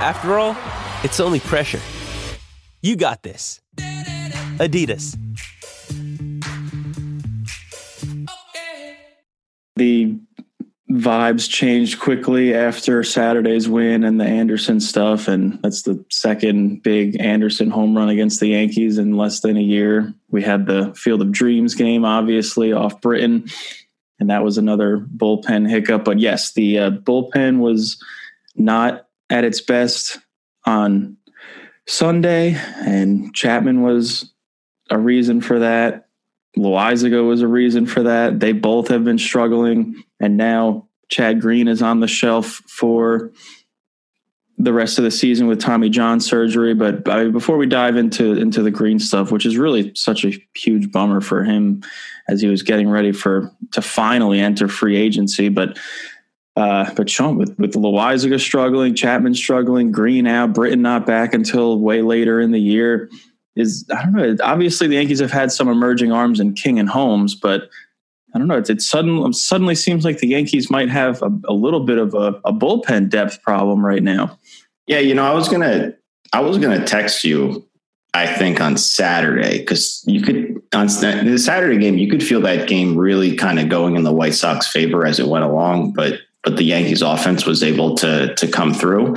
After all, it's only pressure. You got this. Adidas. The vibes changed quickly after Saturday's win and the Anderson stuff. And that's the second big Anderson home run against the Yankees in less than a year. We had the Field of Dreams game, obviously, off Britton. And that was another bullpen hiccup. But yes, the uh, bullpen was not at its best on Sunday, and Chapman was a reason for that. Loaisiga was a reason for that. They both have been struggling, and now Chad Green is on the shelf for the rest of the season with Tommy John surgery. But I before we dive into into the Green stuff, which is really such a huge bummer for him as he was getting ready for to finally enter free agency, but uh, but Sean, with with Loaisiga struggling, Chapman struggling, Green out, Britton not back until way later in the year, is I don't know. Obviously, the Yankees have had some emerging arms in King and Holmes, but I don't know. It, it suddenly suddenly seems like the Yankees might have a, a little bit of a, a bullpen depth problem right now. Yeah, you know, I was gonna I was gonna text you I think on Saturday because you could on the Saturday game you could feel that game really kind of going in the White Sox favor as it went along, but but the Yankees offense was able to to come through.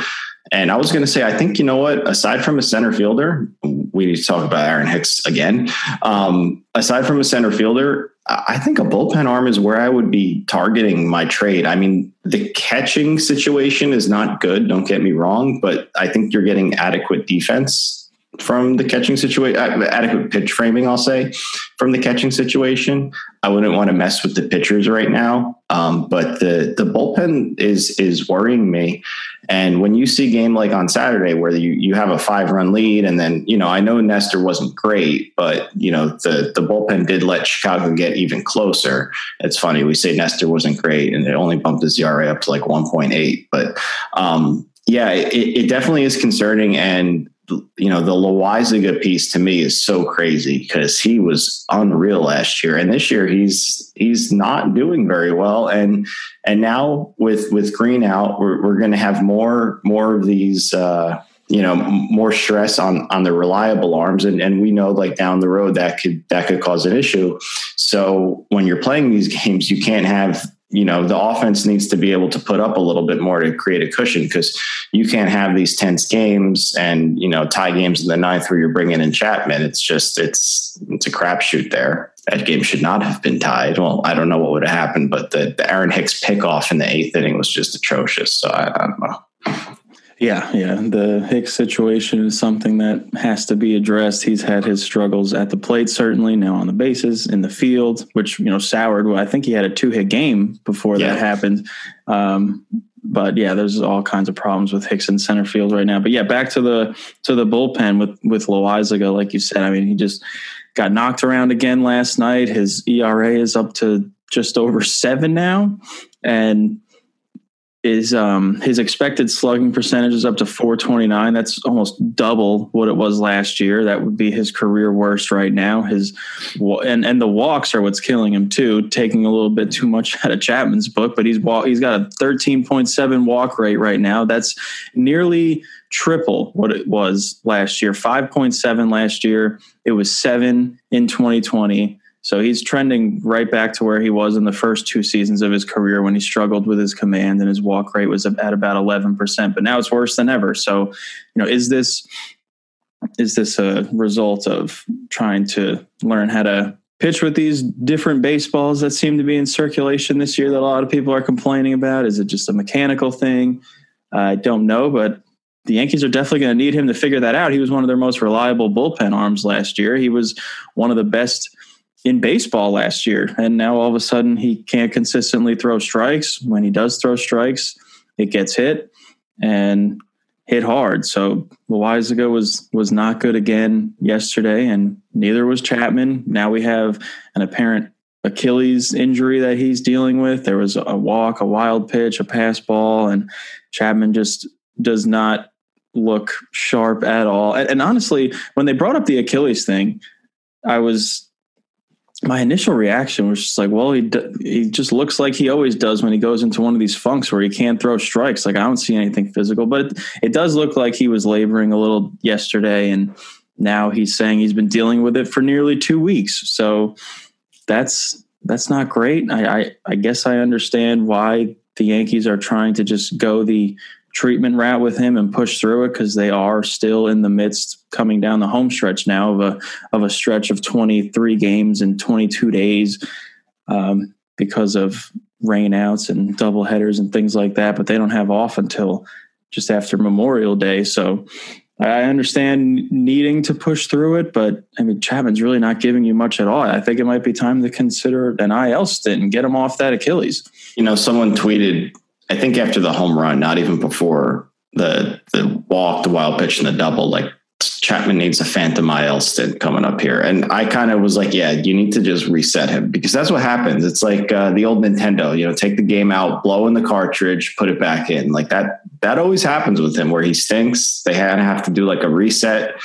And I was going to say, I think you know what? Aside from a center fielder, we need to talk about Aaron Hicks again. Um, aside from a center fielder, I think a bullpen arm is where I would be targeting my trade. I mean, the catching situation is not good. Don't get me wrong, but I think you're getting adequate defense from the catching situation, uh, adequate pitch framing, I'll say, from the catching situation. I wouldn't want to mess with the pitchers right now, um, but the the bullpen is is worrying me. And when you see a game like on Saturday where you you have a five run lead, and then you know I know Nestor wasn't great, but you know the the bullpen did let Chicago get even closer. It's funny we say Nestor wasn't great, and it only bumped his ERA up to like one point eight, but. Um, yeah, it, it definitely is concerning, and you know, the Loaisiga piece to me is so crazy because he was unreal last year, and this year he's he's not doing very well. And and now with with Green out, we're we're going to have more more of these. Uh, you know more stress on on the reliable arms and and we know like down the road that could that could cause an issue so when you're playing these games you can't have you know the offense needs to be able to put up a little bit more to create a cushion because you can't have these tense games and you know tie games in the ninth where you're bringing in Chapman. It's just it's it's a crapshoot there. That game should not have been tied. Well, I don't know what would have happened, but the, the Aaron Hicks pickoff in the eighth inning was just atrocious. So I, I don't know. Yeah, yeah. The Hicks situation is something that has to be addressed. He's had his struggles at the plate, certainly now on the bases, in the field, which you know soured. Well, I think he had a two-hit game before yeah. that happened. Um, but yeah, there's all kinds of problems with Hicks in center field right now. But yeah, back to the to the bullpen with with Loaisiga, like you said. I mean, he just got knocked around again last night. His ERA is up to just over seven now, and is um, his expected slugging percentage is up to 429. That's almost double what it was last year. That would be his career worst right now. His and and the walks are what's killing him too, taking a little bit too much out of Chapman's book. But he's walk, he's got a 13.7 walk rate right now. That's nearly triple what it was last year. 5.7 last year. It was seven in 2020. So he's trending right back to where he was in the first two seasons of his career when he struggled with his command and his walk rate was at about 11%, but now it's worse than ever. So, you know, is this is this a result of trying to learn how to pitch with these different baseballs that seem to be in circulation this year that a lot of people are complaining about? Is it just a mechanical thing? I don't know, but the Yankees are definitely going to need him to figure that out. He was one of their most reliable bullpen arms last year. He was one of the best in baseball last year. And now all of a sudden he can't consistently throw strikes. When he does throw strikes, it gets hit. And hit hard. So Loaisiga was was not good again yesterday, and neither was Chapman. Now we have an apparent Achilles injury that he's dealing with. There was a walk, a wild pitch, a pass ball, and Chapman just does not look sharp at all. And, and honestly, when they brought up the Achilles thing, I was my initial reaction was just like, well, he he just looks like he always does when he goes into one of these funks where he can't throw strikes. Like I don't see anything physical, but it, it does look like he was laboring a little yesterday, and now he's saying he's been dealing with it for nearly two weeks. So that's that's not great. I, I, I guess I understand why the Yankees are trying to just go the treatment route with him and push through it because they are still in the midst coming down the home stretch now of a of a stretch of 23 games in 22 days um, because of rainouts and double headers and things like that but they don't have off until just after memorial day so I understand needing to push through it, but I mean, Chapman's really not giving you much at all. I think it might be time to consider an IL stint and get him off that Achilles. You know, someone tweeted I think after the home run, not even before the the walk, the wild pitch, and the double, like Chapman needs a phantom IL stint coming up here. And I kind of was like, yeah, you need to just reset him because that's what happens. It's like uh, the old Nintendo, you know, take the game out, blow in the cartridge, put it back in. Like that, that always happens with him where he stinks. They kind of have to do like a reset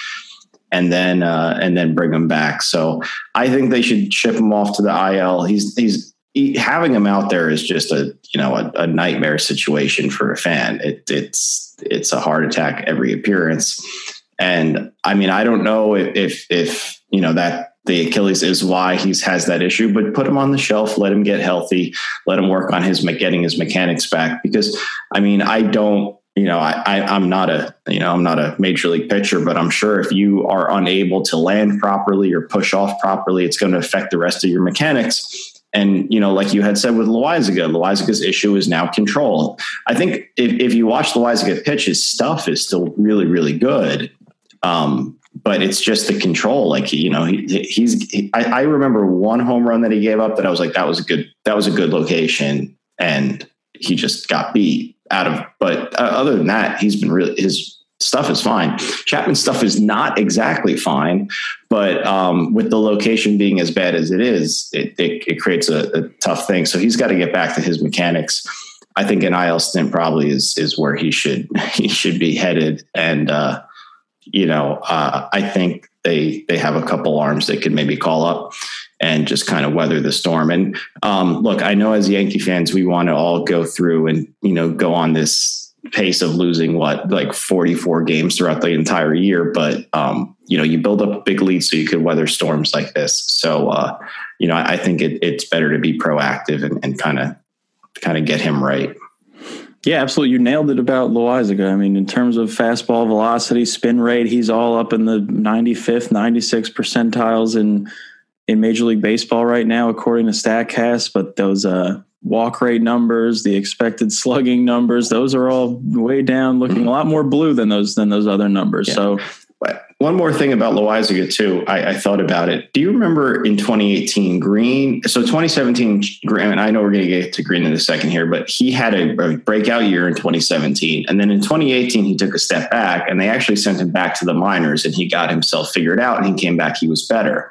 and then, uh, and then bring him back. So I think they should ship him off to the IL. He's, he's, having him out there is just a you know a, a nightmare situation for a fan. It, it's it's a heart attack every appearance, and I mean I don't know if if, you know that the Achilles is why he's has that issue, but put him on the shelf, let him get healthy, let him work on his getting his mechanics back. Because I mean I don't you know, I, I am not a you know I'm not a major league pitcher, but I'm sure if you are unable to land properly or push off properly, it's going to affect the rest of your mechanics. And, you know, like you had said with Loaisiga, Loaisiga's issue is now control. I think if, if you watch Loaisiga pitch, his stuff is still really, really good. Um, but it's just the control. Like, you know, he, he's, he, I, I remember one home run that he gave up that I was like, that was a good, that was a good location. And he just got beat out of, but uh, other than that, he's been really, his stuff is fine. Chapman's stuff is not exactly fine, but um, with the location being as bad as it is, it, it, it creates a, a, tough thing. So he's got to get back to his mechanics. I think an IL stint probably is is where he should he should be headed. And uh, you know, uh, I think they they have a couple arms they could maybe call up and just kind of weather the storm. And um, look, I know as Yankee fans, we want to all go through and you know go on this pace of losing what like 44 games throughout the entire year but um, you know you build up a big lead so you could weather storms like this so uh, you know i, I think it, it's better to be proactive and kind of kind of get him right yeah, absolutely. You nailed it about Loaisiga. I mean, in terms of fastball velocity, spin rate, he's all up in the 95th, 96 percentiles in in Major League Baseball right now, according to Statcast. But those uh, walk rate numbers, the expected slugging numbers, those are all way down, looking mm-hmm. a lot more blue than those than those other numbers. Yeah. So but one more thing about Loaisiga too, I, I, thought about it. Do you remember in 2018 Green? So 2017 Green, I know we're going to get to Green in a second here, but he had a, a, breakout year in 2017, and then in 2018 he took a step back, and they actually sent him back to the minors, and he got himself figured out, and he came back. He was better.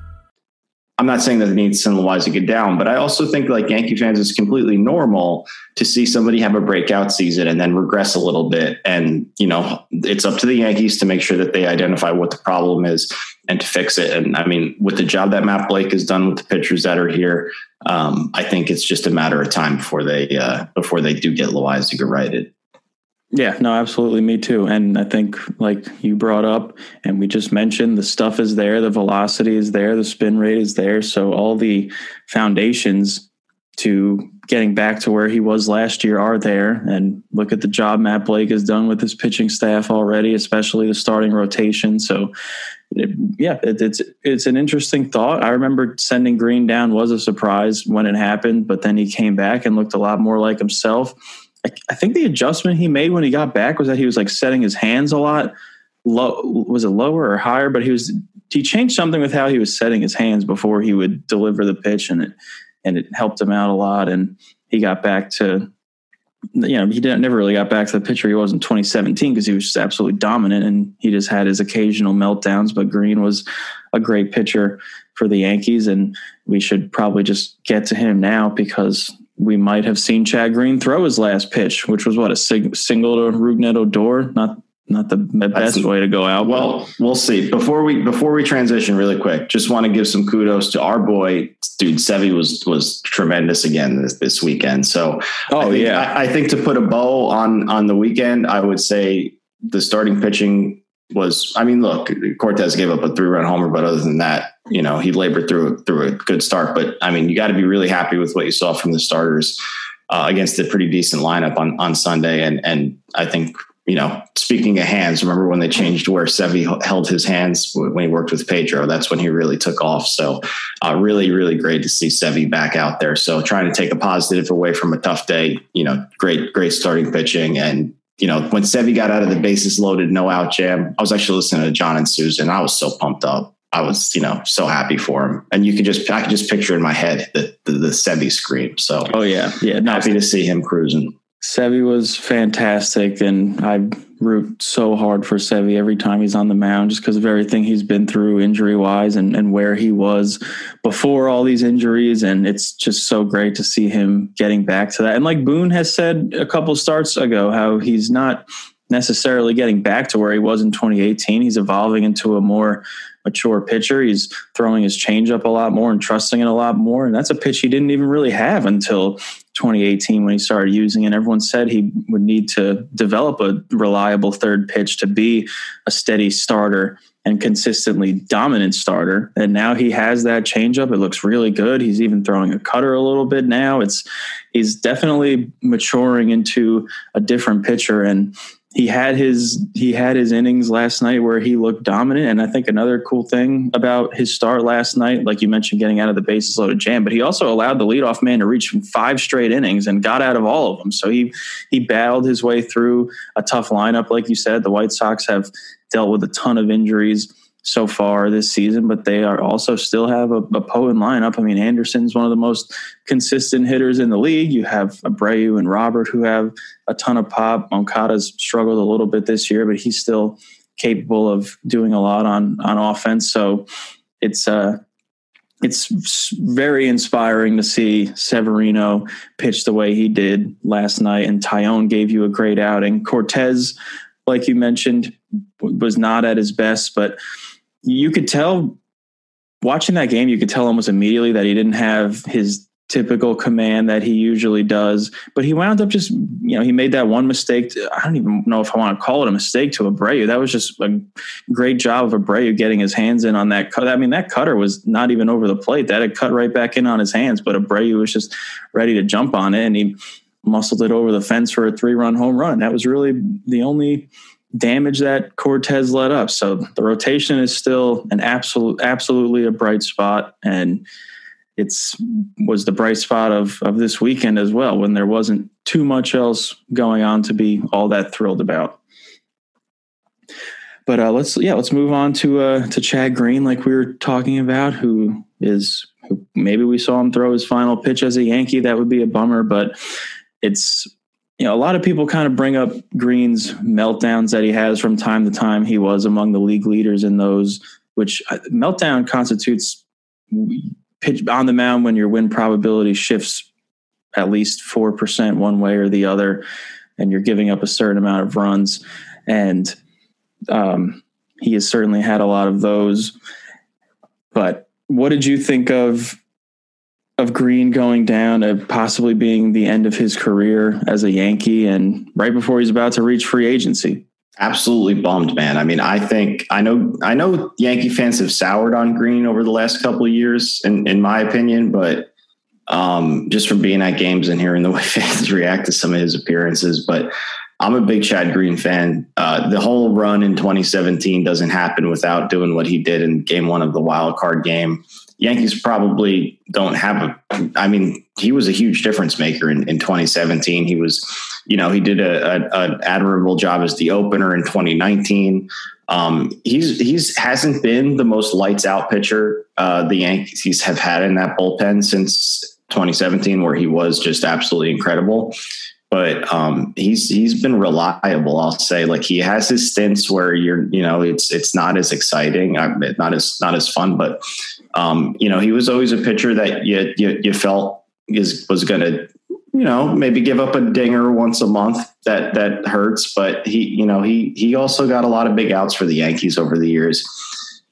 I'm not saying that it needs to send Loaisiga down, but I also think like Yankee fans, it's completely normal to see somebody have a breakout season and then regress a little bit. And, you know, it's up to the Yankees to make sure that they identify what the problem is and to fix it. And I mean, with the job that Matt Blake has done with the pitchers that are here, um, I think it's just a matter of time before they, uh, before they do get Loaisiga righted. Yeah, no, absolutely. Me too. And I think, like you brought up, and we just mentioned, the stuff is there, the velocity is there, the spin rate is there. So all the foundations to getting back to where he was last year are there. And look at the job Matt Blake has done with his pitching staff already, especially the starting rotation. So, it, yeah, it, it's it's an interesting thought. I remember sending Green down was a surprise when it happened, but then he came back and looked a lot more like himself. I, think the adjustment he made when he got back was that he was like setting his hands a lot low. Was it lower or higher? But he was he changed something with how he was setting his hands before he would deliver the pitch, and it and it helped him out a lot. And he got back to, you know, he didn't never really got back to the pitcher he was in 2017 because he was just absolutely dominant, and he just had his occasional meltdowns. But green was a great pitcher for the Yankees, and we should probably just get to him now because we might have seen Chad Green throw his last pitch, which was what a sig- single to Rougned Odor, not not the best way to go out. Well, we'll see. Before we before we transition, really quick, just want to give some kudos to our boy, dude. Sevy was was tremendous again this, this weekend. So, oh I think, yeah, I, I think to put a bow on on the weekend, I would say the starting pitching was. I mean, look, Cortes gave up a three run homer, but other than that, you know, he labored through through a good start. But I mean, you got to be really happy with what you saw from the starters. Uh, against a pretty decent lineup on, on Sunday. And, and I think you know, speaking of hands, remember when they changed where Sevy held his hands when he worked with Pedro? That's when he really took off. So, uh, really, really great to see Sevy back out there. So, trying to take a positive away from a tough day. You know, great, great starting pitching. And you know, when Sevy got out of the bases loaded, no out jam, I was actually listening to John and Suzyn. I was so pumped up. I was, you know, so happy for him. And you can just, I can just picture in my head the the, the Sevy scream. So, oh yeah, yeah, happy to see him cruising. Sevy was fantastic, and I root so hard for Sevy every time he's on the mound, just because of everything he's been through injury wise and, and where he was before all these injuries. And it's just so great to see him getting back to that. And like Boone has said a couple starts ago, how he's not necessarily getting back to where he was in 2018. He's evolving into a more mature pitcher. He's throwing his changeup a lot more and trusting it a lot more. And that's a pitch he didn't even really have until 2018 when he started using it. And everyone said he would need to develop a reliable third pitch to be a steady starter and consistently dominant starter. And now he has that changeup. It looks really good. He's even throwing a cutter a little bit now. It's he's definitely maturing into a different pitcher and he had his he had his innings last night where he looked dominant. And i think another cool thing about his start last night like you mentioned getting out of the bases loaded jam but he also allowed the leadoff man to reach five straight innings and got out of all of them. So he he battled his way through a tough lineup. Like you said the white sox have dealt with a ton of injuries so far this season, but they are also still have a, a potent lineup. I mean, Anderson's one of the most consistent hitters in the league. You have Abreu and Robert who have a ton of pop. Moncada's struggled a little bit this year, but he's still capable of doing a lot on on offense. So it's uh it's very inspiring to see Severino pitch the way he did last night, and Taillon gave you a great outing. Cortes, like you mentioned, was not at his best, but you could tell watching that game, you could tell almost immediately that he didn't have his typical command that he usually does. But he wound up just, you know, he made that one mistake. To, I don't even know if I want to call it a mistake to Abreu. That was just a great job of Abreu getting his hands in on that cut. I mean, that cutter was not even over the plate. That had cut right back in on his hands, but Abreu was just ready to jump on it and he muscled it over the fence for a three run home run. That was really the only damage that Cortes let up. So the rotation is still an absolute, absolutely a bright spot, and it's was the bright spot of of this weekend as well when there wasn't too much else going on to be all that thrilled about. But uh, let's yeah let's move on to uh, to Chad Green like we were talking about who is who maybe we saw him throw his final pitch as a Yankee that would be a bummer but it's you know, a lot of people kind of bring up Green's meltdowns that he has from time to time. He was among the league leaders in those, which uh, meltdown constitutes pitch on the mound when your win probability shifts at least 4% one way or the other, and you're giving up a certain amount of runs. And um, he has certainly had a lot of those. But what did you think of of Green going down and possibly being the end of his career as a Yankee and right before he's about to reach free agency. Absolutely bummed, man. I mean, I think I know I know Yankee fans have soured on Green over the last couple of years, in, in my opinion, but um, just from being at games and hearing the way fans react to some of his appearances. But I'm a big Chad Green fan. Uh, the whole run in 2017 doesn't happen without doing what he did in game one of the wild card game. Yankees probably don't have a, I mean, he was a huge difference maker in, in 2017. He was, you know, he did a, a, a admirable job as the opener in 2019. Um, he's he's hasn't been the most lights out pitcher uh, the Yankees have had in that bullpen since 2017, where he was just absolutely incredible. But um, he's he's been reliable. I'll say, like he has his stints where you're, you know, it's it's not as exciting, uh, not as not as fun. But um, you know, he was always a pitcher that you you, you felt is was going to you know, maybe give up a dinger once a month that that hurts, but he, you know, he he also got a lot of big outs for the Yankees over the years.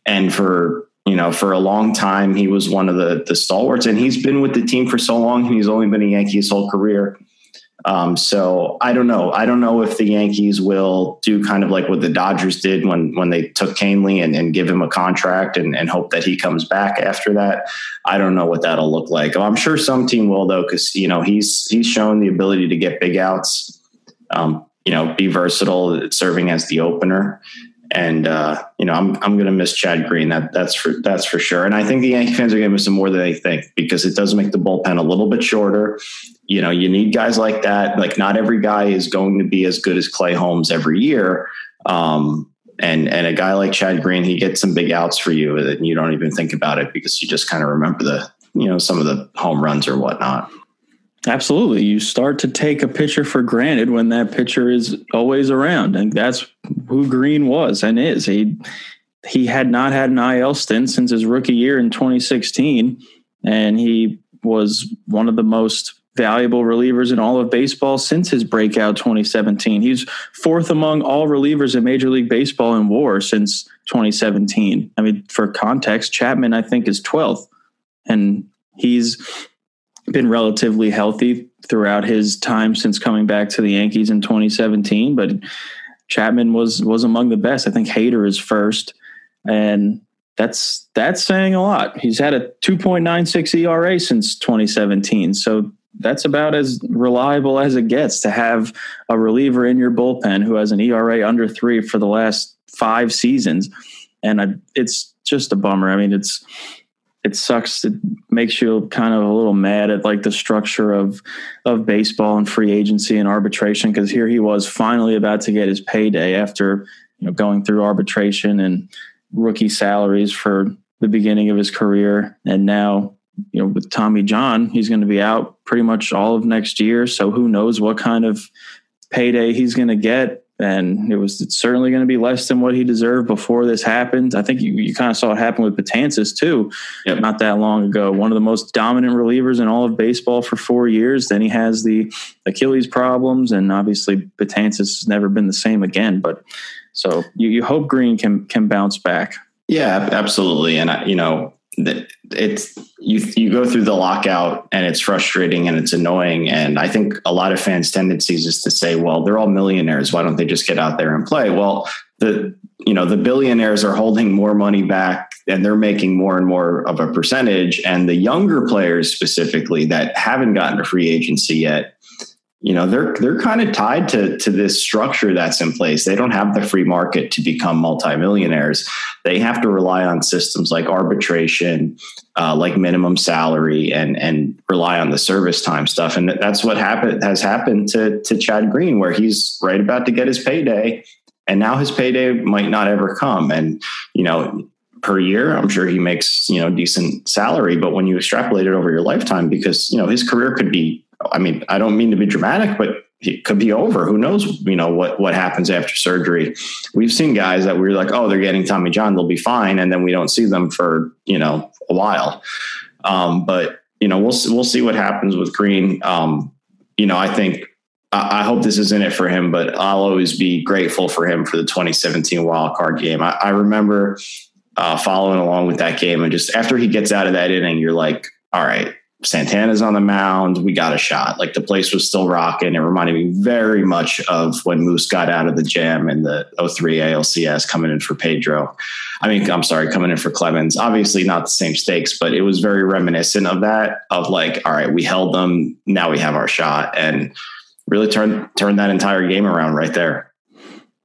And for, you know, for a long time he was one of the the stalwarts and he's been with the team for so long and he's only been a Yankee his whole career. Um, so I don't know. I don't know if the Yankees will do kind of like what the Dodgers did when when they took Kahnle and, and give him a contract and, and hope that he comes back after that. I don't know what that'll look like. I'm sure some team will though, because you know he's he's shown the ability to get big outs. Um, you know, be versatile, serving as the opener. And uh, you know, I'm I'm to miss Chad Green. That that's for that's for sure. And I think the Yankee fans are to miss him more than they think because it does make the bullpen a little bit shorter. You know, you need guys like that. Like not every guy is going to be as good as Clay Holmes every year. Um, and and a guy like Chad Green, he gets some big outs for you, and you don't even think about it because you just kind of remember the you know some of the home runs or whatnot. Absolutely. You start to take a pitcher for granted when that pitcher is always around. And that's who Green was and is. He he had not had an IL stint since his rookie year in 2016. And he was one of the most valuable relievers in all of baseball since his breakout 2017. He's fourth among all relievers in Major League Baseball in WAR since 2017. I mean, for context, Chapman, I think, is 12th. And he's been relatively healthy throughout his time since coming back to the Yankees in 2017. But Chapman was was among the best. I think Hader is first, and that's that's saying a lot. He's had a 2.96 ERA since 2017, so that's about as reliable as it gets to have a reliever in your bullpen who has an ERA under three for the last five seasons, and I, it's just a bummer. I mean, it's it sucks. It makes you kind of a little mad at like the structure of of baseball and free agency and arbitration because here he was finally about to get his payday after you know going through arbitration and rookie salaries for the beginning of his career, and now you know with Tommy John, he's going to be out pretty much all of next year. So who knows what kind of payday he's going to get and it was certainly going to be less than what he deserved before this happened. I think you, you kind of saw it happen with Betances too, yep. not that long ago. One of the most dominant relievers in all of baseball for four years. Then he has the Achilles problems, and obviously Betances has never been the same again. But so you, you hope Green can can bounce back. Yeah, absolutely. And I, you know, it's you you go through the lockout and it's frustrating and it's annoying. And i think a lot of fans tendencies is to say well they're all millionaires. Why don't they just get out there and play? Well the you know the billionaires are holding more money back and they're making more and more of a percentage. And the younger players specifically that haven't gotten to free agency yet you know they're they're kind of tied to to this structure that's in place. They don't have the free market to become multimillionaires. They have to rely on systems like arbitration uh, like minimum salary and and rely on the service time stuff. And that's what happened has happened to to Chad Green where he's right about to get his payday and now his payday might not ever come. And you know per year i'm sure he makes you know decent salary but when you extrapolate it over your lifetime because you know his career could be I mean, I don't mean to be dramatic, but it could be over. Who knows, you know, what, what happens after surgery. We've seen guys that we're like, oh, they're getting Tommy John, they'll be fine. And then we don't see them for, you know, a while. Um, but, you know, we'll, we'll see what happens with Green. Um, you know, I think, I, I hope this is in it for him, but I'll always be grateful for him for the 2017 wild card game. I, I remember uh, following along with that game and just after he gets out of that inning, you're like, all right, Santana's on the mound. We got a shot. Like the place was still rocking. It reminded me very much of when Moose got out of the jam in the 03 ALCS coming in for Pedro. I mean, I'm sorry, coming in for Clemens. Obviously not the same stakes, but it was very reminiscent of that, of like, all right, we held them. Now we have our shot. And really turned turned that entire game around right there.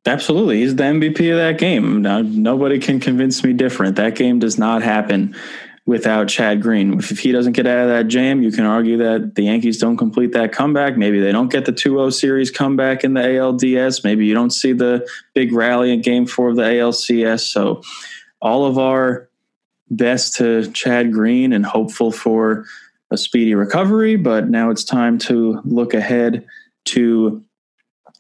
Absolutely. He's the MVP of that game. Now, nobody can convince me different. That game does not happen without Chad Green. If he doesn't get out of that jam, you can argue that the Yankees don't complete that comeback. Maybe they don't get the 2 0 series comeback in the ALDS. Maybe you don't see the big rally in game four of the ALCS. So, all of our best to Chad Green and hopeful for a speedy recovery. But now it's time to look ahead to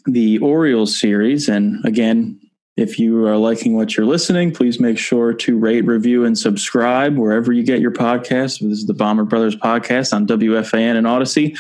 the Orioles series. And again, if you are liking what you're listening, please make sure to rate, review, and subscribe wherever you get your podcast. This is the Bomber Brothers podcast on WFAN and Audacy.